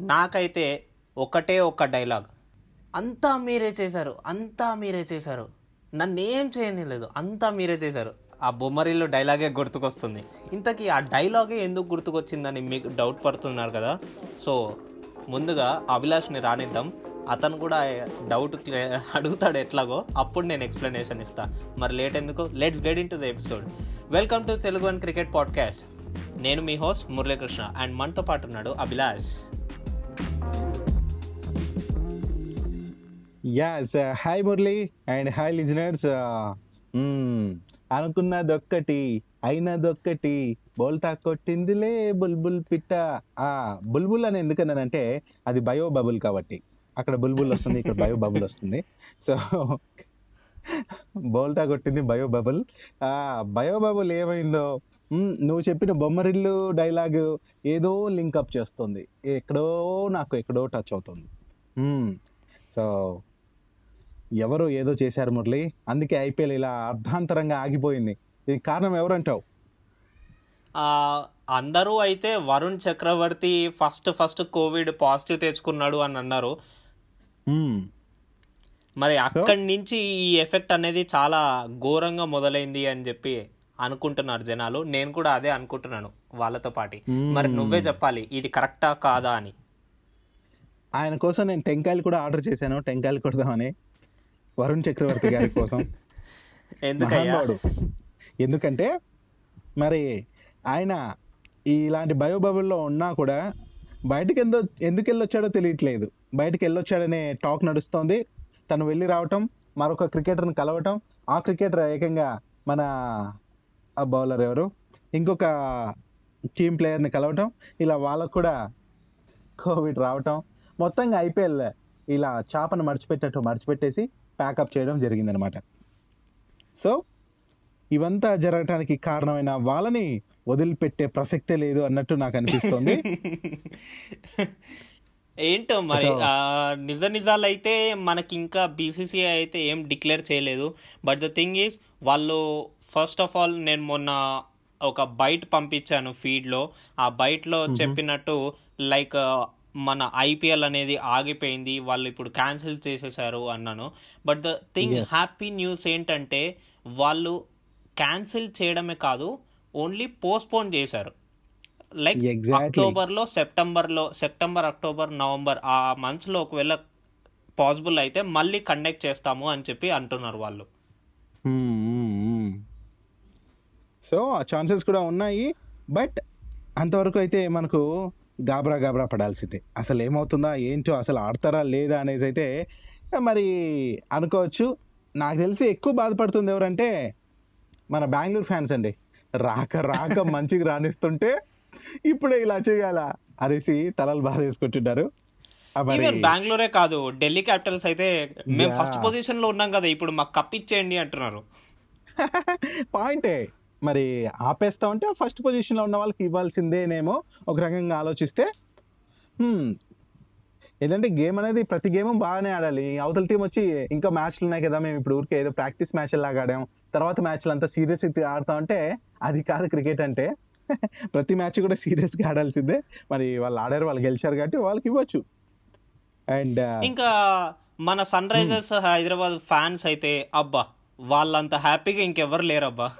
నాకైతే ఒకటే ఒక డైలాగ్. అంతా మీరే చేశారు అంతా మీరే చేశారు. నన్నేం చేయనిలేదు అంతా మీరే చేశారు. ఆ బొమ్మరిల్లు డైలాగే గుర్తుకొస్తుంది. ఇంతకీ ఆ డైలాగే ఎందుకు గుర్తుకొచ్చిందని మీకు డౌట్ పడుతున్నారు కదా? సో ముందుగా అభిలాష్ని రానిద్దాం. అతను కూడా డౌట్ అడుగుతాడు ఎట్లాగో. అప్పుడు నేను ఎక్స్ప్లెనేషన్ ఇస్తా. మరి లేట్ ఎందుకు? Let's get into the episode welcome to Telugu one cricket podcast నేను మీ హోస్ట్ మురళీకృష్ణ. అండ్ మనతో పాటు ఉన్నాడు Abhilash. Yes hi Murali and hi listeners అనుకున్నదొక్కటి అయినదొక్కటి బోల్తా కొట్టిందిలే బుల్బుల్ పిట్ట. ఆ బుల్బుల్ అని ఎందుకన్నానంటే అది బయో బబుల్ కాబట్టి. అక్కడ బుల్బుల్ వస్తుంది ఇక్కడ బయో బబుల్ వస్తుంది. సో బోల్టా కొట్టింది బయో బబుల్. ఆ బయో బబుల్ ఏమైందో నువ్వు చెప్పిన బొమ్మరిల్లు డైలాగ్ ఏదో లింకప్ చేస్తుంది. ఎక్కడో నాకు ఎక్కడో టచ్ అవుతుంది. సో ఎవరో ఏదో చేశారు మురళి. అందుకే ఐపీఎల్ ఇలా అర్ధాంతరంగా ఆగిపోయింది. దీనికి కారణం ఎవరంటావు? ఆ, అందరూ అయితే Varun Chakravarthy first first covid positive తెచ్చుకున్నాడు అని అన్నారు. మరి అక్కడి నుంచి ఈ ఎఫెక్ట్ అనేది చాలా ఘోరంగా మొదలైంది అని చెప్పి అనుకుంటున్నారు జనాలు. నేను కూడా అదే అనుకుంటున్నాను వాళ్ళతో పాటి. మరి నువ్వే చెప్పాలి ఇది కరెక్టా కాదా అని. ఆయన కోసం నేను టెంకాయలు కూడా ఆర్డర్ చేశాను. టెంకాయలు కొడదామని. వరుణ్ చక్రవర్తి గారి కోసం మహానుభావుడు. ఎందుకంటే మరి ఆయన ఇలాంటి బయోబబుల్లో ఉన్నా కూడా బయటికి ఎందో ఎందుకు వెళ్ళొచ్చాడో తెలియట్లేదు. బయటికి వెళ్ళొచ్చాడనే టాక్ నడుస్తోంది. తను వెళ్ళి రావటం మరొక క్రికెటర్ని కలవటం ఆ క్రికెటర్ ఏకంగా మన బౌలర్ ఎవరు? ఇంకొక టీం ప్లేయర్ని కలవటం ఇలా వాళ్ళకు కూడా కోవిడ్ రావటం మొత్తంగా ఐపీఎల్ ఇలా చాపను మర్చిపెట్టట్టు మర్చిపెట్టేసి ప్యాకప్ చేయడం జరిగిందనమాట. సో ఇవంతా జరగటానికి కారణమైన వాళ్ళని వదిలిపెట్టే ప్రసక్తే లేదు అన్నట్టు నాకు అనిపిస్తోంది. ఏంటో మరి నిజ నిజాలు అయితే మనకి ఇంకా బీసీసీఐ అయితే ఏం డిక్లేర్ చేయలేదు. బట్ ద థింగ్ ఈజ్ వాళ్ళు ఫస్ట్ ఆఫ్ ఆల్ నేను మొన్న ఒక బైట్ పంపించాను ఫీడ్లో. ఆ బైట్లో చెప్పినట్టు లైక్ మన ఐపీఎల్ అనేది ఆగిపోయింది వాళ్ళు ఇప్పుడు క్యాన్సిల్ చేసేసారు అన్నాను. But the thing. Happy news ఏంటంటే వాళ్ళు క్యాన్సిల్ చేయడమే కాదు ఓన్లీ పోస్ట్పోన్ చేశారు. Like Exactly. అక్టోబర్లో సెప్టెంబర్ అక్టోబర్ నవంబర్ ఆ మంత్స్లో ఒకవేళ పాసిబుల్ అయితే మళ్ళీ కండక్ట్ చేస్తాము అని చెప్పి అంటున్నారు వాళ్ళు. సో ఆ ఛాన్సెస్ కూడా ఉన్నాయి. బట్ అంతవరకు అయితే మనకు గాబరా గాబరా పడాల్సిందే. అసలు ఏమవుతుందా ఏంటో అసలు ఆడతారా లేదా అనేసి అయితే మరి అనుకోవచ్చు. నాకు తెలిసి ఎక్కువ బాధపడుతుంది ఎవరంటే మన బెంగళూరు ఫ్యాన్స్ అండి. రాక రాక మంచిగా రాణిస్తుంటే ఇప్పుడే ఇలా చేయాలా అనేసి తలలు బాధ వేసుకుంటున్నారు. బెంగళూరే కాదు ఢిల్లీ క్యాపిటల్స్ అయితే మేము. ఫస్ట్ పొజిషన్లో ఉన్నాం కదా ఇప్పుడు మాకు కప్ ఇచ్చేయండి అంటున్నారు. పాయింటే మరి ఆపేస్తా ఉంటే ఫస్ట్ పొజిషన్లో ఉన్న వాళ్ళకి ఇవ్వాల్సిందేనేమో ఒక రకంగా ఆలోచిస్తే ఏంటంటే గేమ్ అనేది ప్రతి గేమ్ బాగానే ఆడాలి. అవతల టీం వచ్చి ఇంకా మ్యాచ్లు ఉన్నాయి కదా మేము ఇప్పుడు ఊరికే ఏదో ప్రాక్టీస్ మ్యాచ్ లాగా ఆడాం. తర్వాత మ్యాచ్లు అంతా సీరియస్ ఆడతా ఉంటే అది కాదు క్రికెట్ అంటే. ప్రతి మ్యాచ్ కూడా సీరియస్గా ఆడాల్సిందే. మరి వాళ్ళు ఆడారు వాళ్ళు గెలిచారు కాబట్టి వాళ్ళకి ఇవ్వచ్చు. అండ్ ఇంకా మన సన్ రైజర్స్ హైదరాబాద్ ఫ్యాన్స్ అయితే అబ్బా వాళ్ళంత హ్యాపీగా ఇంకెవరు లేరబ్బా.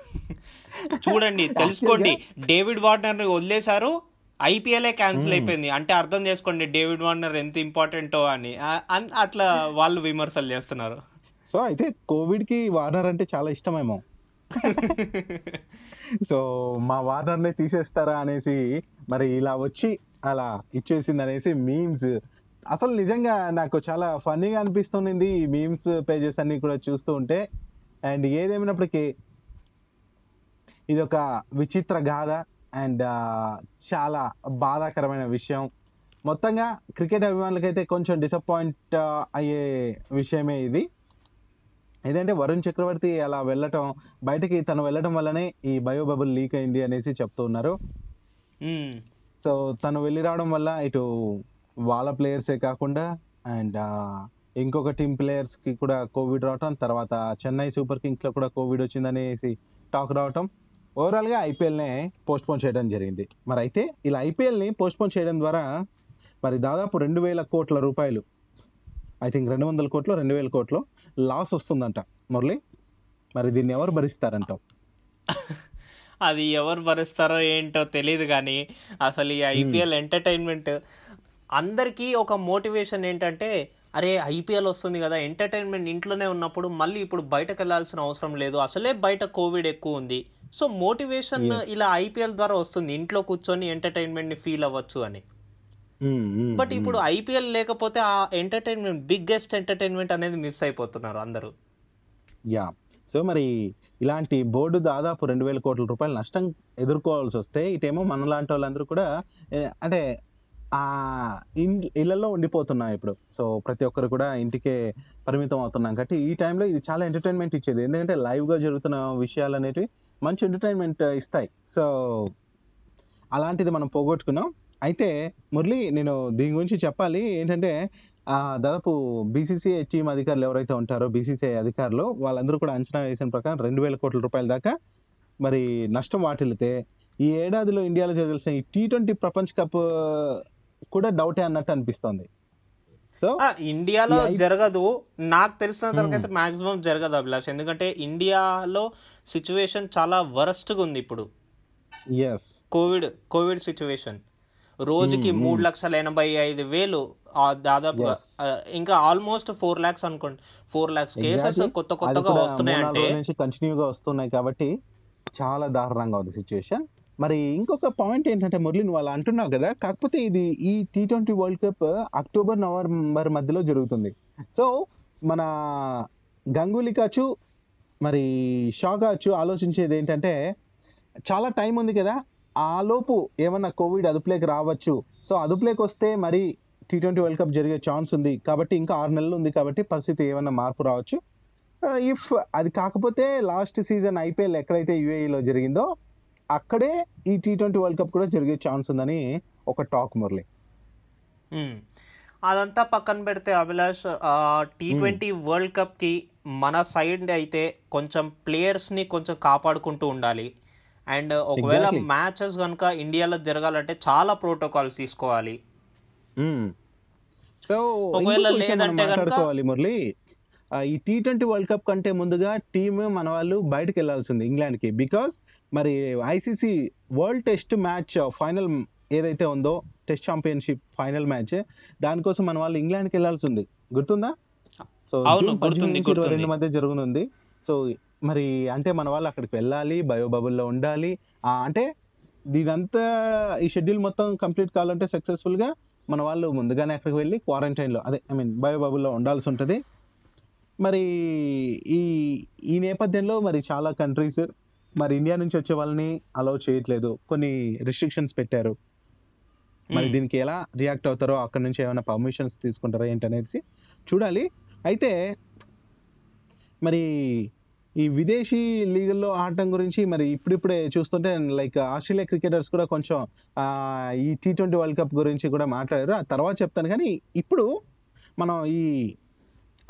చూడండి తెలుసుకోండి. డేవిడ్ వార్నర్ని వదిలేశారు ఐపీఎల్ఏ క్యాన్సిల్ అయిపోయింది. అంటే అర్థం చేసుకోండి డేవిడ్ వార్నర్ ఎంత ఇంపార్టెంటో అని. అట్లా వాళ్ళు విమర్శలు చేస్తున్నారు. సో అయితే కోవిడ్కి వార్నర్ అంటే చాలా ఇష్టమేమో. సో మా వార్నర్నే తీసేస్తారా అనేసి మరి ఇలా వచ్చి అలా ఇచ్చేసింది అనేసి మీమ్స్ అసలు నిజంగా నాకు చాలా ఫన్నీగా అనిపిస్తుంది ఈ మీమ్స్ పేజెస్ అన్ని కూడా చూస్తూ ఉంటే. అండ్ ఏదేమైనప్పటికీ ఇది ఒక విచిత్ర గాథ అండ్ చాలా బాధాకరమైన విషయం. మొత్తంగా క్రికెట్ అభిమానులకైతే కొంచెం డిసప్పాయింట్ అయ్యే విషయమే ఇది. ఏదంటే వరుణ్ చక్రవర్తి అలా వెళ్ళటం బయటకి తను వెళ్ళడం వల్లనే ఈ బయో బబుల్ లీక్ అయింది అనేసి చెప్తూ ఉన్నారు. సో తను వెళ్ళి రావడం వల్ల ఇటు వాళ్ళ ప్లేయర్సే కాకుండా అండ్ ఇంకొక టీం ప్లేయర్స్కి కూడా కోవిడ్ రావటం తర్వాత చెన్నై సూపర్ కింగ్స్లో కూడా కోవిడ్ వచ్చిందనేసి టాక్ రావటం ఓవరాల్గా ఐపీఎల్ నే పోస్ట్ పోన్ చేయడం జరిగింది. మరి అయితే ఇలా ఐపీఎల్ని పోస్ట్ పోన్ చేయడం ద్వారా మరి దాదాపు రెండు వేల కోట్ల రూపాయలు ఐ థింక్ రెండు వందల కోట్లు రెండు వేల కోట్లు లాస్ వస్తుందంట. మురళి మరి దీన్ని ఎవరు భరిస్తారంటావు? అది ఎవరు భరిస్తారో ఏంటో తెలియదు కానీ అసలు ఈ ఐపీఎల్ ఎంటర్టైన్మెంట్ అందరికీ ఒక మోటివేషన్ ఏంటంటే అరే ఐపీఎల్ వస్తుంది కదా ఎంటర్టైన్మెంట్ ఇంట్లోనే ఉన్నప్పుడు మళ్ళీ ఇప్పుడు బయటకు వెళ్ళాల్సిన అవసరం లేదు. అసలే బయట కోవిడ్ ఎక్కువ ఉంది. సో మోటివేషన్ ఇలా ఐపీఎల్ ద్వారా వస్తుంది. ఇంట్లో కూర్చొని ఎంటర్టైన్మెంట్ని ఫీల్ అవ్వచ్చు అని. మ్మ్, మ్మ్, బట్ ఇప్పుడు ఐపీఎల్ లేకపోతే ఆ ఎంటర్టైన్మెంట్ బిగ్గెస్ట్ ఎంటర్టైన్మెంట్ అనేది మిస్ అయిపోతున్నారు అందరూ. యా సో మరి ఇలాంటి బోర్డు దాదాపు రెండు వేల కోట్ల రూపాయల నష్టం ఎదుర్కోవాల్సి వస్తే ఇటేమో మనలాంటి వాళ్ళందరూ కూడా అంటే ఆ ఇన్ ఇళ్ళలో ఉండిపోతున్నాం ఇప్పుడు. సో ప్రతి ఒక్కరు కూడా ఇంటికే పరిమితం అవుతున్నాం. కాబట్టి ఈ టైంలో ఇది చాలా ఎంటర్టైన్మెంట్ ఇచ్చేది. ఎందుకంటే లైవ్గా జరుగుతున్న విషయాలు అనేటివి మంచి ఎంటర్టైన్మెంట్ uh, ఇస్తాయి. సో అలాంటిది మనం పోగొట్టుకున్నాం. అయితే మురళి నేను దీని గురించి చెప్పాలి. ఏంటంటే ఆ, దాదాపు బీసీసీఐ చీమ్ అధికారులు ఎవరైతే ఉంటారో బీసీసీఐ అధికారులు వాళ్ళందరూ కూడా అంచనా వేసిన ప్రకారం రెండు వేల కోట్ల రూపాయల దాకా మరి నష్టం వాటిల్లితే ఈ ఏడాదిలో ఇండియాలో జరగాల్సిన ఈ టీ ట్వంటీ ప్రపంచ కప్ uh, కూడా డౌటే అన్నట్టు అనిపిస్తోంది. సో ఇండియాలో జరగదు. నాకు తెలిసినంత వరకు అయితే మాక్సిమం జరగదు అభిలాష్. ఎందుకంటే ఇండియాలో సిచ్యువేషన్ చాలా వరస్ట్గా ఉంది ఇప్పుడు. Covid covid situation. రోజుకి మ్మ్, మూడు లక్షల ఎనభై ఐదు వేలు దాదాపుగా ఇంకా ఆల్మోస్ట్ ఫోర్ లాక్స్ అనుకోండి. Four lakhs cases. కొత్త కొత్తగా రోజుల నుంచి కంటిన్యూగా వస్తున్నాయి కాబట్టి చాలా దారుణంగా ఉంది సిచ్యువేషన్ మరి ఇంకొక పాయింట్ ఏంటంటే మురళి నువ్వు అలా అంటున్నావు కదా కాకపోతే ఇది ఈ T twenty world cup October November మధ్యలో జరుగుతుంది. సో మన గంగూలీ కాచు మరి షా కాచు ఆలోచించేది ఏంటంటే చాలా టైం ఉంది కదా ఆ లోపు ఏమన్నా కోవిడ్ అదుపులోకి రావచ్చు. సో అదుపులోకి వస్తే మరి టీ ట్వంటీ వరల్డ్ కప్ జరిగే ఛాన్స్ ఉంది. కాబట్టి ఇంకా ఆరు నెలలు ఉంది కాబట్టి పరిస్థితి ఏమన్నా మార్పు రావచ్చు. Uh, ఇఫ్ అది కాకపోతే లాస్ట్ సీజన్ ఐపీఎల్ ఎక్కడైతే యుఏఈలో జరిగిందో అక్కడే ఈ టీ ట్వంటీ వరల్డ్ కప్ కూడా జరిగే ఛాన్స్ ఉందని ఒక టాక్ మురళి. అదంతా పక్కన పెడితే అభిలాష్ టీ ట్వంటీ వరల్డ్ కప్కి మన సైడ్ అయితే కొంచెం ప్లేయర్స్ని కొంచెం కాపాడుకుంటూ ఉండాలి. అండ్ ఒకవేళ. మ్యాచెస్ కనుక ఇండియాలో జరగాలంటే చాలా ప్రోటోకాల్స్ తీసుకోవాలి. సో ఒకవేళ లేదంటే మురళి. ఈ టీ ట్వంటీ వరల్డ్ కప్ కంటే ముందుగా టీమ్ మన వాళ్ళు బయటకు వెళ్ళాల్సింది ఇంగ్లాండ్కి బికాస్ మరి ICC world test match final ఏదైతే ఉందో టెస్ట్ ఛాంపియన్షిప్ ఫైనల్ మ్యాచ్ దానికోసం మన వాళ్ళు ఇంగ్లాండ్కి వెళ్ళాల్సి ఉంది గుర్తుందా? సో అవును, జూన్ గుర్తుంది, 18 నుంచి గుర్తుంది. 22 మధ్య జరుగునుంది. సో మరి అంటే మన వాళ్ళు అక్కడికి వెళ్ళాలి బయో బబుల్లో ఉండాలి. అంటే దీనంతా ఈ షెడ్యూల్ మొత్తం కంప్లీట్ కావాలంటే సక్సెస్ఫుల్గా మన వాళ్ళు ముందుగానే అక్కడికి వెళ్ళి క్వారంటైన్లో అదే ఐ మీన్ బయో బబుల్లో ఉండాల్సి ఉంటుంది. మరి ఈ ఈ నేపథ్యంలో మరి చాలా కంట్రీస్ మరి ఇండియా నుంచి వచ్చే వాళ్ళని అలౌ చేయట్లేదు. కొన్ని రిస్ట్రిక్షన్స్ పెట్టారు. మరి. దీనికి ఎలా రియాక్ట్ అవుతారో అక్కడ నుంచి ఏమైనా పర్మిషన్స్ తీసుకుంటారా ఏంటనేసి చూడాలి. అయితే మరి ఈ విదేశీ లీగల్లో ఆడటం గురించి మరి ఇప్పుడిప్పుడే చూస్తుంటే లైక్ ఆస్ట్రేలియా క్రికెటర్స్ కూడా కొంచెం ఈ టీ ట్వంటీ వరల్డ్ కప్ గురించి కూడా మాట్లాడారు. ఆ తర్వాత చెప్తాను. కానీ ఇప్పుడు మనం ఈ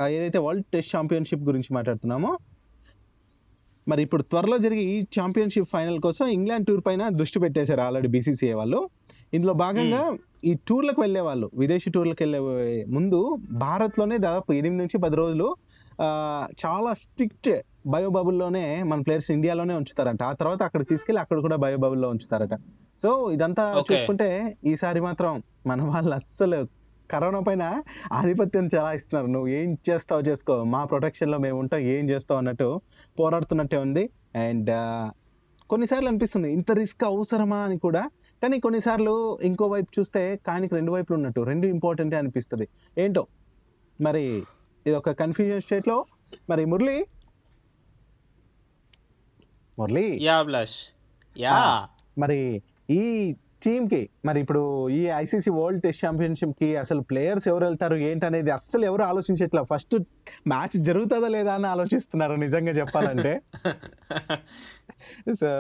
ఏదైతే వరల్డ్ టెస్ట్ ఛాంపియన్షిప్ గురించి మాట్లాడుతున్నామో మరి ఇప్పుడు త్వరలో జరిగే ఈ ఛాంపియన్షిప్ ఫైనల్ కోసం ఇంగ్లాండ్ టూర్ పైన దృష్టి పెట్టేశారు ఆల్రెడీ బీసీసీఏ వాళ్ళు. ఇందులో భాగంగా ఈ టూర్లకు వెళ్ళే వాళ్ళు విదేశీ టూర్లకు వెళ్ళే ముందు భారత్లోనే దాదాపు ఎనిమిది నుంచి పది రోజులు చాలా స్ట్రిక్ట్ బయో బబుల్లోనే మన ప్లేయర్స్ ఇండియాలోనే ఉంచుతారంట. ఆ తర్వాత అక్కడ తీసుకెళ్ళి అక్కడ కూడా బయో బబుల్లో ఉంచుతారట. సో ఇదంతా. చూసుకుంటే ఈసారి మాత్రం మన వాళ్ళు అస్సలు కరోనా పైన ఆధిపత్యం చాలా ఇస్తున్నారు నువ్వు ఏం చేస్తావు చేసుకో. మా ప్రొటెక్షన్లో మేము ఉంటాం. ఏం చేస్తావు అన్నట్టు పోరాడుతున్నట్టే ఉంది. అండ్ కొన్నిసార్లు అనిపిస్తుంది. ఇంత రిస్క్ అవసరమా అని కూడా. కానీ కొన్నిసార్లు ఇంకో వైపు చూస్తే కానికి రెండు వైపులు ఉన్నట్టు రెండు ఇంపార్టెంటే అనిపిస్తుంది. ఏంటో? మరి ఇది ఒక కన్ఫ్యూజన్ స్టేట్లో. మరి మురళి? మురళి? Yeah yeah. మరి ఈ టీమ్కి మరి ఇప్పుడు ఈ ఐసీసీ వరల్డ్ టెస్ట్ ఛాంపియన్షిప్కి అసలు ప్లేయర్స్ ఎవరు వెళ్తారు ఏంటనేది అస్సలు ఎవరు ఆలోచించట్లా. ఫస్ట్ మ్యాచ్ జరుగుతుందా లేదా అని ఆలోచిస్తున్నారు నిజంగా చెప్పాలంటే. సో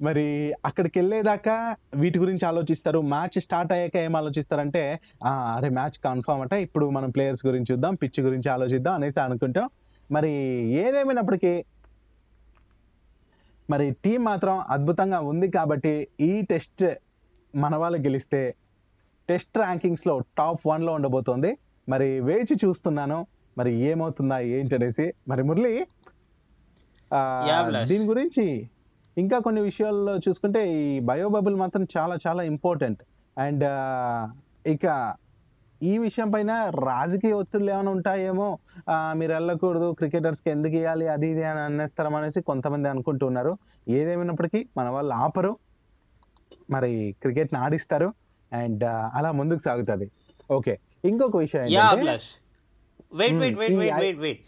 మరి అక్కడికి వెళ్ళేదాకా వీటి గురించి ఆలోచిస్తారు. మ్యాచ్ స్టార్ట్ అయ్యాక ఏం ఆలోచిస్తారంటే "ఆ, అరే మ్యాచ్ కన్ఫర్మ్ అంటే ఇప్పుడు మనం ప్లేయర్స్ గురించి చూద్దాం పిచ్ గురించి ఆలోచిద్దాం అనేసి అనుకుంటాం. మరి ఏదేమైనప్పటికీ మరి టీం మాత్రం అద్భుతంగా ఉంది కాబట్టి ఈ టెస్ట్ మన వాళ్ళు గెలిస్తే టెస్ట్ ర్యాంకింగ్స్లో టాప్ వన్లో ఉండబోతోంది. మరి వేచి చూస్తున్నాను. మరి ఏమవుతుందా ఏంటి అనేసి మరి మురళి. దీని గురించి ఇంకా కొన్ని విషయాల్లో చూసుకుంటే ఈ బయోబబుల్ మాత్రం చాలా చాలా ఇంపార్టెంట్ అండ్ ఇక ఈ విషయం పైన రాజకీయ ఒత్తిళ్ళు ఏమైనా ఉంటాయేమో మీరు వెళ్ళకూడదు క్రికెటర్స్కి ఎందుకు ఇవ్వాలి అది ఇది అని అనేస్తారం అనేసి కొంతమంది అనుకుంటున్నారు. ఏదేమైనప్పటికీ మన వాళ్ళు ఆపరు మరి క్రికెట్ని ఆడిస్తారు అండ్ అలా ముందుకు సాగుతుంది. ఓకే ఇంకొక విషయం wait wait wait wait wait wait.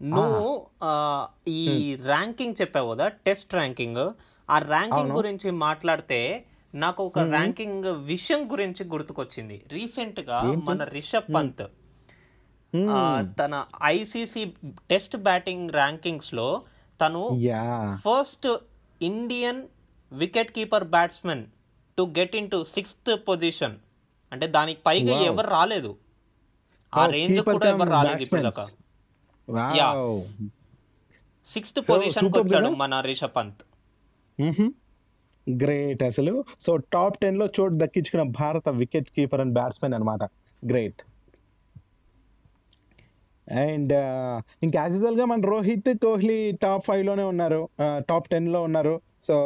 నువ్వు ఈ ర్యాంకింగ్ చెప్పావు కదా టెస్ట్ ర్యాంకింగ్. ఆ ర్యాంకింగ్. గురించి మాట్లాడితే నాకు ఒక ర్యాంకింగ్ విషయం గురించి గుర్తుకొచ్చింది. రీసెంట్గా? మన రిషబ్ పంత్ తన ఐసీసీ టెస్ట్ బ్యాటింగ్ ర్యాంకింగ్స్లో తను first Indian wicket keeper batsmen to get into sixth position. అంటే దానికి పైగా. ఎవరు రాలేదు. ఆ Oh, రేంజ్ కూడా ఎవరు రాలేదు ఇప్పుడు batsmans. దాకా Yeah. వావ్ సిక్స్త్ పొజిషన్ వచ్చాడు? మన రిషబ్ పంత్. గ్రేట్ అసలు. సో టాప్ టెన్లో చోటు దక్కించుకున్న భారత వికెట్ కీపర్ అండ్ బ్యాట్స్మెన్ అనమాట గ్రేట్ అండ్ ఇంకా యాజ్ యూజువల్గా మన రోహిత్ కోహ్లీ టాప్ ఫైవ్లోనే ఉన్నారు. Uh, టాప్ టెన్లో ఉన్నారు. So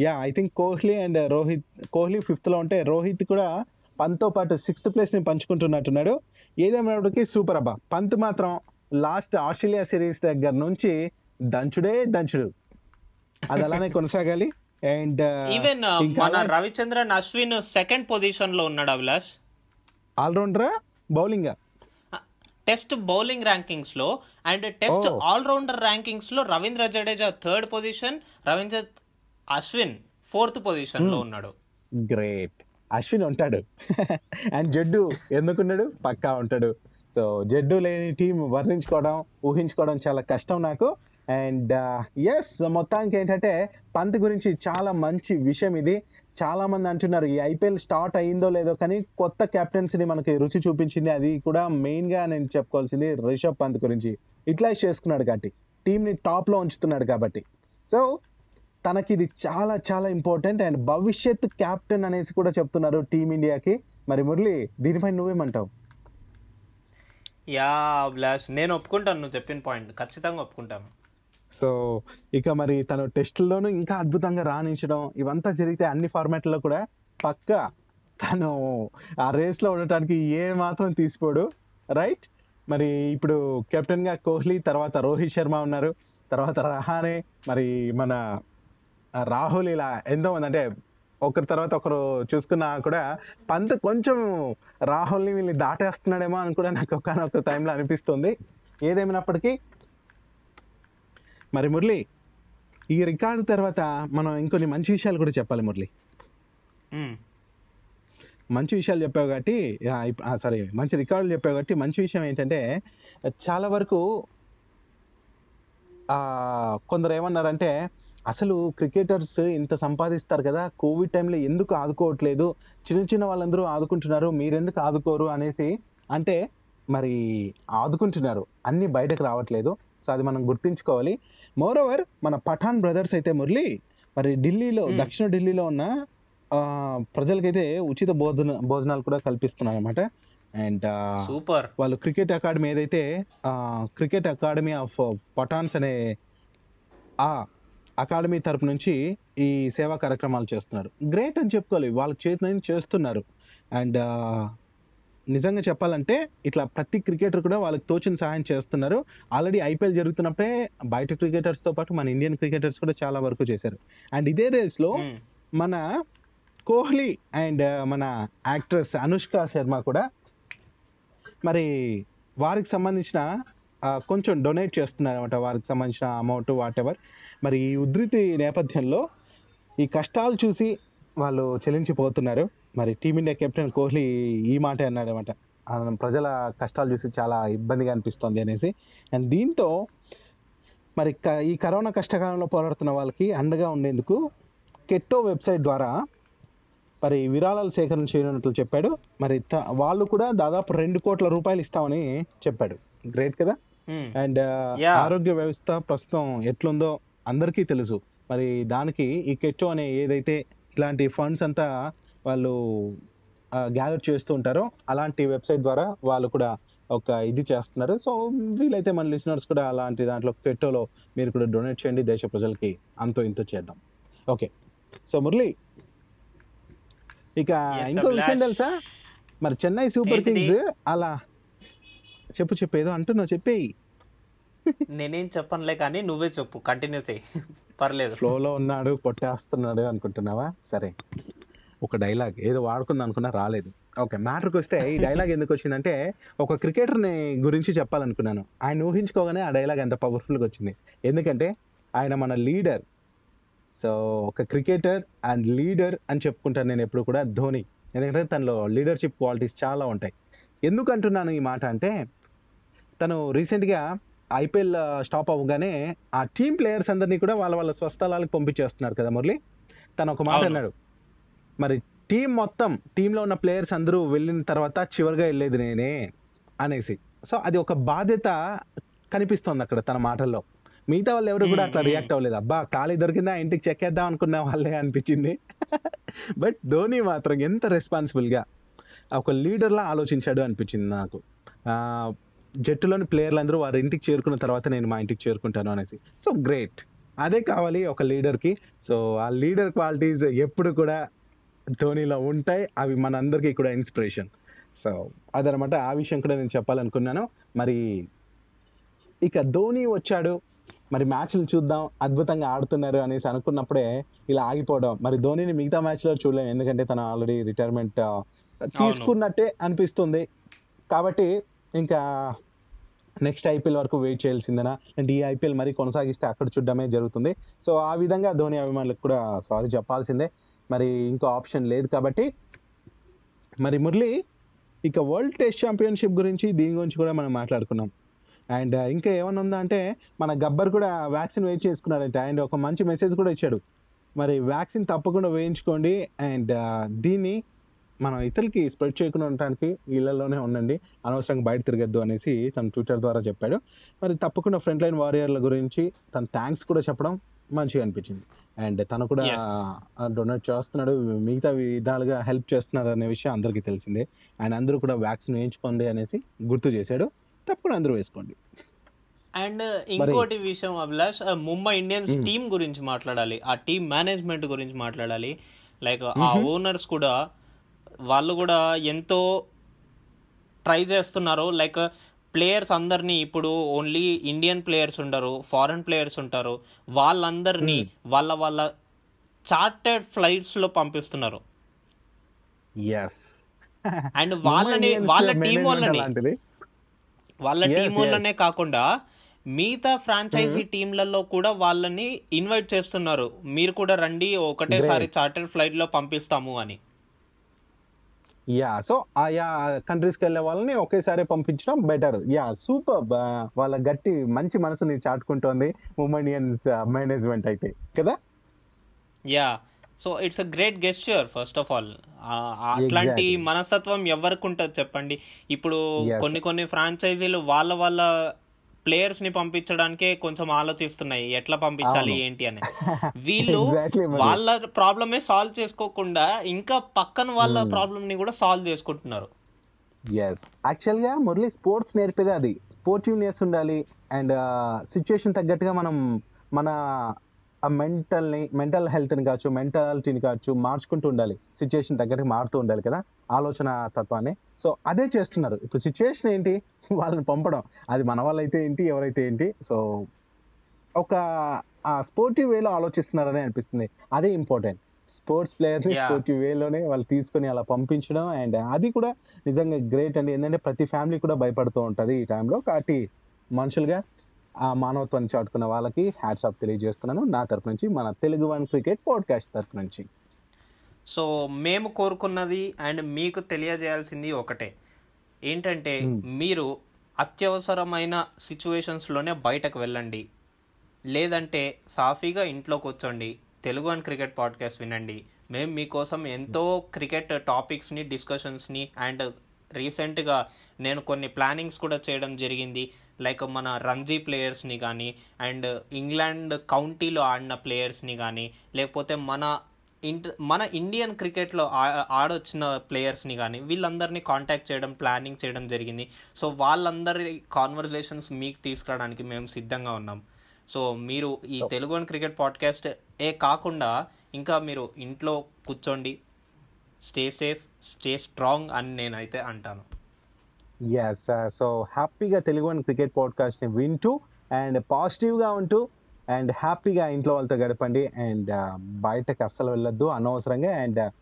yeah I think Kohli and Rohit Kohli ఫిఫ్త్లో ఉంటే రోహిత్ కూడా పంత్తో పాటు సిక్స్త్ ప్లేస్ని పంచుకుంటున్నట్టున్నాడు. ఏదేమైనప్పటికీ సూపర్ అబ్బా. పంత్ మాత్రం లాస్ట్ ఆస్ట్రేలియా సిరీస్ దగ్గర నుంచి దంచుడే దంచుడు. అది అలానే కొనసాగాలి. అండ్ ఈవెన్ ఇంకా మన అలా- రవిచంద్రన్ అశ్విన్ సెకండ్ పొజిషన్లో ఉన్నాడు అభిలాష్. ఆల్రౌండరా బౌలింగ్ టెస్ట్ బౌలింగ్ ర్యాంకింగ్స్లో అండ్ టెస్ట్. ఆల్రౌండర్ ర్యాంకింగ్స్లో Ravindra Jadeja third position Ravindra Ashwin fourth పొజిషన్లో ఉన్నాడు. గ్రేట్ అశ్విన్ ఉంటాడు. అండ్ జడ్డు ఎందుకున్నాడు? పక్కా ఉంటాడు. సో జడ్డు లేని టీం వర్ణించుకోవడం ఊహించుకోవడం చాలా కష్టం నాకు. అండ్ ఎస్ మొత్తానికి ఏంటంటే పంత్ గురించి చాలా మంచి విషయం ఇది. చాలామంది అంటున్నారు ఈ ఐపీఎల్ స్టార్ట్ అయిందో లేదో కానీ కొత్త కెప్టెన్సీని మనకి రుచి చూపించింది. అది కూడా మెయిన్గా నేను చెప్పుకోవాల్సింది రిషబ్ పంత్ గురించి. యూటిలైజ్ చేసుకున్నాడు కాబట్టి టీంని టాప్లో ఉంచుతున్నాడు కాబట్టి. సో తనకి ఇది చాలా చాలా ఇంపార్టెంట్ అండ్ భవిష్యత్ కెప్టెన్ అనేసి కూడా చెప్తున్నారు టీమిండియాకి. మరి మురళి దీనిపై నువ్వేమంటావు? యా అభిలాష్ నేను ఒప్పుకుంటాను నువ్వు చెప్పిన పాయింట్. ఖచ్చితంగా ఒప్పుకుంటాను. సో ఇక మరి తను టెస్ట్లోనూ ఇంకా అద్భుతంగా రాణించడం ఇవంతా జరిగితే అన్ని ఫార్మాట్లలో కూడా పక్క తను ఆ రేస్లో ఉండటానికి ఏ మాత్రం తీసిపోడు. రైట్? మరి ఇప్పుడు కెప్టెన్గా కోహ్లీ తర్వాత రోహిత్ శర్మ ఉన్నారు. తర్వాత రహానే మరి మన రాహుల్ ఇలా ఎంతో మంది అంటే ఒకరి తర్వాత ఒకరు చూసుకున్నా కూడా పంత్ కొంచెం రాహుల్ని వీళ్ళని దాటేస్తున్నాడేమో అని కూడా నాకు ఒకనొక టైంలో అనిపిస్తుంది. ఏదేమైనప్పటికీ మరి మురళి ఈ రికార్డు తర్వాత మనం ఇంకొన్ని మంచి విషయాలు కూడా చెప్పాలి మురళి. మంచి విషయాలు చెప్పావు కాబట్టి సారీ మంచి రికార్డులు చెప్పావు కాబట్టి మంచి విషయం ఏంటంటే చాలా వరకు కొందరు ఏమన్నారంటే అసలు క్రికెటర్స్ ఇంత సంపాదిస్తారు కదా కోవిడ్ టైంలో ఎందుకు ఆదుకోవట్లేదు చిన్న చిన్న వాళ్ళందరూ ఆదుకుంటున్నారు మీరెందుకు ఆదుకోరు అనేసి అంటే మరి ఆదుకుంటున్నారు అన్ని బయటకు రావట్లేదు. సో అది మనం గుర్తించుకోవాలి. మోర్ ఓవర్ మన పఠాన్ బ్రదర్స్ అయితే మురళి మరి ఢిల్లీలో. దక్షిణ ఢిల్లీలో ఉన్న ప్రజలకైతే ఉచిత భోజన భోజనాలు కూడా కల్పిస్తున్నారు అనమాట అండ్ సూపర్. వాళ్ళు క్రికెట్ అకాడమీ ఏదైతే క్రికెట్ అకాడమీ ఆఫ్ పఠాన్స్ అనే ఆ అకాడమీ తరపు నుంచి ఈ సేవా కార్యక్రమాలు చేస్తున్నారు. గ్రేట్ అని చెప్పుకోవాలి. వాళ్ళ చేతి చేస్తున్నారు. అండ్ నిజంగా చెప్పాలంటే ఇట్లా ప్రతి క్రికెటర్ కూడా వాళ్ళకి తోచిన సహాయం చేస్తున్నారు. ఆల్రెడీ ఐపీఎల్ జరుగుతున్నప్పుడే బయట క్రికెటర్స్తో పాటు మన ఇండియన్ క్రికెటర్స్ కూడా చాలా వరకు చేశారు. అండ్ ఇదే రేస్లో. మన కోహ్లీ అండ్ మన యాక్ట్రెస్ అనుష్క శర్మ కూడా మరి వారికి సంబంధించిన ఆ, కొంచెం డొనేట్ చేస్తున్నారు అనమాట వారికి సంబంధించిన అమౌంట్ వాట్ ఎవర్ మరి ఈ ఉధృతి నేపథ్యంలో ఈ కష్టాలు చూసి వాళ్ళు చెల్లించిపోతున్నారు. మరి టీమిండియా కెప్టెన్ కోహ్లీ ఈ మాట అన్నాడు అనమాట ప్రజల కష్టాలు చూసి చాలా ఇబ్బందిగా అనిపిస్తుంది అనేసి. అండ్ దీంతో మరి క- ఈ కరోనా కష్టకాలంలో పోరాడుతున్న వాళ్ళకి అండగా ఉండేందుకు కెట్టో వెబ్సైట్ ద్వారా మరి విరాళాలు సేకరణ చేయనున్నట్లు చెప్పాడు. మరి త- వాళ్ళు కూడా దాదాపు రెండు కోట్ల రూపాయలు ఇస్తామని చెప్పాడు. గ్రేట్ కదా. అండ్. ఆరోగ్య వ్యవస్థ ప్రస్తుతం ఎట్లుందో అందరికీ తెలుసు. మరి దానికి ఈ కెట్టో అనే ఏదైతే ఇలాంటి ఫండ్స్ అంతా వాళ్ళు గ్యాదర్ చేస్తూ ఉంటారో అలాంటి వెబ్సైట్ ద్వారా వాళ్ళు కూడా ఒక ఇది చేస్తున్నారు. సో వీలైతే మన లిసనర్స్ కూడా అలాంటి దాంట్లో కెట్టోలో మీరు కూడా డొనేట్ చేయండి. దేశ ప్రజలకి అంతో ఇంతో చేద్దాం. ఓకే. సో మురళి ఇక ఇంకో విషయం. తెలుసా? మరి చెన్నై సూపర్? కింగ్స్ అలా చెప్పు చెప్పు ఏదో అంటున్నావు చెప్పేయి. నేనేం చెప్పనులే కానీ నువ్వే చెప్పు కంటిన్యూ చేయి. పర్లేదు. ఫ్లోలో ఉన్నాడు కొట్టేస్తున్నాడు అనుకుంటున్నావా? సరే. ఒక డైలాగ్ ఏదో వాడుకుందాం అనుకున్నా రాలేదు. ఓకే మ్యాటర్కి వస్తే ఈ డైలాగ్ ఎందుకు వచ్చిందంటే ఒక క్రికెటర్ని గురించి చెప్పాలనుకున్నాను. ఆయన ఊహించుకోగానే ఆ డైలాగ్ ఎంత పవర్ఫుల్గా వచ్చింది. ఎందుకంటే ఆయన మన లీడర్ సో ఒక క్రికెటర్ అండ్ లీడర్ అని చెప్పుకుంటాను నేను ఎప్పుడు కూడా ధోని. ఎందుకంటే తనలో లీడర్షిప్ క్వాలిటీస్ చాలా ఉంటాయి. ఎందుకు అంటున్నాను ఈ మాట అంటే తను రీసెంట్గా ఐపీఎల్ స్టాప్ అవ్వగానే ఆ టీం ప్లేయర్స్ అందరినీ కూడా వాళ్ళ వాళ్ళ స్వస్థలాలకు పంపించేస్తున్నారు కదా మురళి? తను ఒక మాట. అన్నాడు. మరి టీం మొత్తం టీంలో ఉన్న ప్లేయర్స్ అందరూ వెళ్ళిన తర్వాత చివరిగా వెళ్ళేది నేనే అనేసి. సో అది ఒక బాధ్యత కనిపిస్తోంది అక్కడ తన మాటల్లో. మిగతా వాళ్ళు ఎవరు కూడా అట్లా. రియాక్ట్ అవ్వలేదు. అబ్బా ఖాళీ దొరికిందా ఇంటికి చెక్కేద్దాం అనుకున్న వాళ్ళే అనిపించింది. బట్ ధోని మాత్రం ఎంత రెస్పాన్సిబుల్గా ఒక లీడర్లా ఆలోచించాడు అనిపించింది నాకు. జట్టులోని ప్లేయర్లు అందరూ వారి ఇంటికి చేరుకున్న తర్వాత నేను మా ఇంటికి చేరుకుంటాను అనేసి. సో గ్రేట్ అదే కావాలి ఒక లీడర్కి సో ఆ లీడర్ క్వాలిటీస్ ఎప్పుడు కూడా ధోనిలో ఉంటాయి అవి మనందరికీ కూడా ఇన్స్పిరేషన్ సో అదనమాట ఆ విషయం కూడా నేను చెప్పాలనుకున్నాను. మరి ఇక ధోని వచ్చాడు. మరి మ్యాచ్లు చూద్దాం అద్భుతంగా ఆడుతున్నారు అనేసి అనుకున్నప్పుడే ఇలా ఆగిపోవడం. మరి ధోనిని మిగతా మ్యాచ్లో చూడలేము ఎందుకంటే తను ఆల్రెడీ రిటైర్మెంట్ తీసుకున్నట్టే అనిపిస్తుంది. కాబట్టి ఇంకా నెక్స్ట్ ఐపీఎల్ వరకు వెయిట్ చేయాల్సిందేనా? అంటే ఈ ఐపీఎల్ మరి కొనసాగిస్తే అక్కడ చూడడమే జరుగుతుంది. సో ఆ విధంగా ధోని అభిమానులకు కూడా సారీ చెప్పాల్సిందే. మరి ఇంకో ఆప్షన్ లేదు కాబట్టి మరి మురళి ఇక వరల్డ్ టెస్ట్ ఛాంపియన్షిప్ గురించి దీని గురించి కూడా మనం మాట్లాడుకున్నాం. అండ్ ఇంకా ఏమన్నా ఉందా అంటే మన గబ్బర్ కూడా వ్యాక్సిన్ వెయిట్ చేసుకున్నాడంటే. అండ్ ఒక మంచి మెసేజ్ కూడా ఇచ్చాడు. మరి వ్యాక్సిన్ తప్పకుండా వేయించుకోండి. అండ్ దీన్ని మనం ఇతరులకి స్ప్రెడ్ చేయకుండా ఉండటానికి ఇళ్ళలోనే ఉండండి. అనవసరంగా బయట తిరగద్దు అనేసి తన ట్విట్టర్ ద్వారా చెప్పాడు. మరి తప్పకుండా ఫ్రంట్ లైన్ వారియర్ల గురించి తన థ్యాంక్స్ కూడా చెప్పడం మంచిగా అనిపించింది. అండ్ తను కూడా. డొనేట్ చేస్తున్నాడు. మిగతా విధాలుగా హెల్ప్ చేస్తున్నాడు అనే విషయం అందరికీ తెలిసిందే. అండ్ అందరూ కూడా వ్యాక్సిన్ వేయించుకోండి అనేసి గుర్తు చేశాడు. తప్పకుండా అందరూ వేసుకోండి. అండ్ ఇంకోటి విషయం అభిలాష్ ముంబై ఇండియన్స్. టీం గురించి మాట్లాడాలి. ఆ టీం మేనేజ్మెంట్ గురించి మాట్లాడాలి. లైక్ ఆ ఓనర్స్ కూడా వాళ్ళు కూడా ఎంతో ట్రై చేస్తున్నారు. లైక్ ప్లేయర్స్ అందరినీ ఇప్పుడు ఓన్లీ ఇండియన్ ప్లేయర్స్ ఉండరు ఫారెన్ ప్లేయర్స్ ఉంటారు. వాళ్ళందరినీ వాళ్ళ వాళ్ళ చార్టెడ్ ఫ్లైట్స్లో పంపిస్తున్నారు. అండ్ వాళ్ళని వాళ్ళ టీం వాళ్ళని వాళ్ళ టీం. వాళ్ళనే కాకుండా మిగతా ఫ్రాంచైజీ టీంలలో కూడా వాళ్ళని ఇన్వైట్ చేస్తున్నారు. మీరు కూడా రండి ఒకటేసారి చార్టర్ ఫ్లైట్లో పంపిస్తాము అని. యా సో ఆయా కంట్రీస్కి వెళ్ళే వాళ్ళని ఒకేసారి పంపించడం బెటర్ యా సూపర్ వాళ్ళ గట్టి మంచి మనసుని చాటుకుంటోంది ఇండియన్స్ మేనేజ్మెంట్ అయితే. కదా? Yeah so it's a great gesture first of all అట్లాంటి. మనస్తత్వం ఎవరికి ఉంటుంది చెప్పండి? ఇప్పుడు. కొన్ని కొన్ని ఫ్రాంచైజీలు వాళ్ళ వాళ్ళ ప్లేయర్స్ని పంపించడానికే కొంచెం ఆలోచిస్తున్నాయి. ఎట్లా పంపించాలి. ఏంటి అని. వీళ్ళు. వాళ్ళ ప్రాబ్లమే సాల్వ్ చేసుకోకుండా ఇంకా పక్కన వాళ్ళ ప్రాబ్లమ్ని కూడా సాల్వ్ చేసుకుంటున్నారు. ఎస్ యాక్చువల్గా మురళి స్పోర్ట్స్ నేర్పేదే అది. స్పోర్టివ్నెస్ ఉండాలి. అండ్ సిచ్యుయేషన్ తగ్గట్టుగా మనం మన ఆ మెంటల్ని మెంటల్ హెల్త్ని కావచ్చు మెంటాలిటీని కావచ్చు మార్చుకుంటూ ఉండాలి. సిచ్యుయేషన్ తగ్గట్టుగా మారుతూ ఉండాలి కదా ఆలోచన తత్వాన్ని. సో అదే చేస్తున్నారు. ఇప్పుడు సిచ్యుయేషన్ ఏంటి? వాళ్ళని పంపడం. అది మన వాళ్ళైతే ఏంటి ఎవరైతే ఏంటి? సో ఒక ఆ స్పోర్టివ్ వేలో ఆలోచిస్తున్నారని అనిపిస్తుంది. అదే ఇంపార్టెంట్. స్పోర్ట్స్ ప్లేయర్ని. స్పోర్టివ్ వేలోనే వాళ్ళు తీసుకొని అలా పంపించడం అండ్ అది కూడా నిజంగా గ్రేట్ అండి. ఏంటంటే ప్రతి ఫ్యామిలీ కూడా భయపడుతూ ఉంటుంది ఈ టైంలో. కాబట్టి మనుషులుగా ఆ మానవత్వాన్ని చాటుకున్న వాళ్ళకి హ్యాట్స్ ఆఫ్ తెలియజేస్తున్నాను. నా తరపు నుంచి మన తెలుగు వన్ క్రికెట్ పాడ్కాస్ట్ తరపు నుంచి. సో మేము కోరుకున్నది అండ్ మీకు తెలియజేయాల్సింది ఒకటే. ఏంటంటే మీరు అత్యవసరమైన సిచ్యువేషన్స్లోనే బయటకు వెళ్ళండి. లేదంటే సాఫీగా ఇంట్లో కూర్చోండి. తెలుగు అండ్ క్రికెట్ పాడ్కాస్ట్ వినండి. మేము మీకోసం ఎంతో క్రికెట్ టాపిక్స్ని డిస్కషన్స్ని అండ్ రీసెంట్గా నేను కొన్ని ప్లానింగ్స్ కూడా చేయడం జరిగింది. లైక్ మన రంజీ ప్లేయర్స్ని కానీ అండ్ ఇంగ్లాండ్ కౌంటీలో ఆడిన ప్లేయర్స్ని కానీ లేకపోతే మన ఇంట మన ఇండియన్ క్రికెట్లో ఆడొచ్చిన ప్లేయర్స్ని కానీ వీళ్ళందరినీ కాంటాక్ట్ చేయడం ప్లానింగ్ చేయడం జరిగింది. సో వాళ్ళందరి కాన్వర్జేషన్స్ మీకు తీసుకురావడానికి మేము సిద్ధంగా ఉన్నాం. సో మీరు ఈ తెలుగు వన్ క్రికెట్ పాడ్కాస్ట్ ఏ కాకుండా ఇంకా మీరు ఇంట్లో కూర్చోండి. స్టే సేఫ్ స్టే స్ట్రాంగ్ అని నేనైతే అంటాను. ఎస్ సో హ్యాపీగా తెలుగు వన్ క్రికెట్ పాడ్కాస్ట్ని వింటూ అండ్ పాజిటివ్గా ఉంటూ అండ్ హ్యాపీగా ఇంట్లో వాళ్ళతో గడపండి అండ్ బయటకు అస్సలు వెళ్ళొద్దు అనవసరంగా and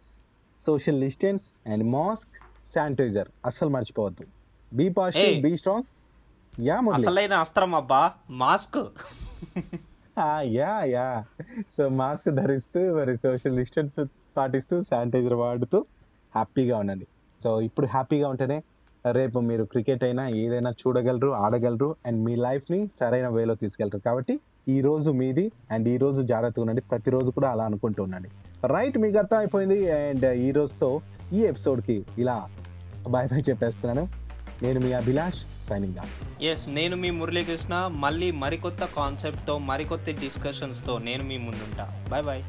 social distance and mask sanitizer అస్సలు మర్చిపోవద్దు. Be positive. Be strong yeah అసలైన అస్త్రం అబ్బా mask yeah yeah so mask ధరిస్తూ మరి సోషల్ డిస్టెన్స్ పాటిస్తూ శానిటైజర్ వాడుతూ హ్యాపీగా ఉండండి. సో ఇప్పుడు హ్యాపీగా ఉంటేనే రేపు మీరు క్రికెట్ అయినా ఏదైనా చూడగలరు ఆడగలరు అండ్ మీ లైఫ్ని సరైన వేలో తీసుకెళ్తారు. కాబట్టి ఈ రోజు మీది అండ్ ఈ రోజు జాగ్రత్తగా ఉండండి. ప్రతిరోజు కూడా అలా అనుకుంటూ ఉండండి. రైట్ మీకు అర్థం అయిపోయింది అండ్ ఈ రోజుతో ఈ ఎపిసోడ్కి ఇలా బాయ్ బాయ్ చెప్పేస్తున్నాను. నేను మీ అభిలాష్ సైనింగ్ ఎస్ నేను మీ మురళీకృష్ణ. మళ్ళీ మరికొత్త కాన్సెప్ట్తో మరికొత్త డిస్కషన్స్తో నేను మీ ముందుంటా. Bye bye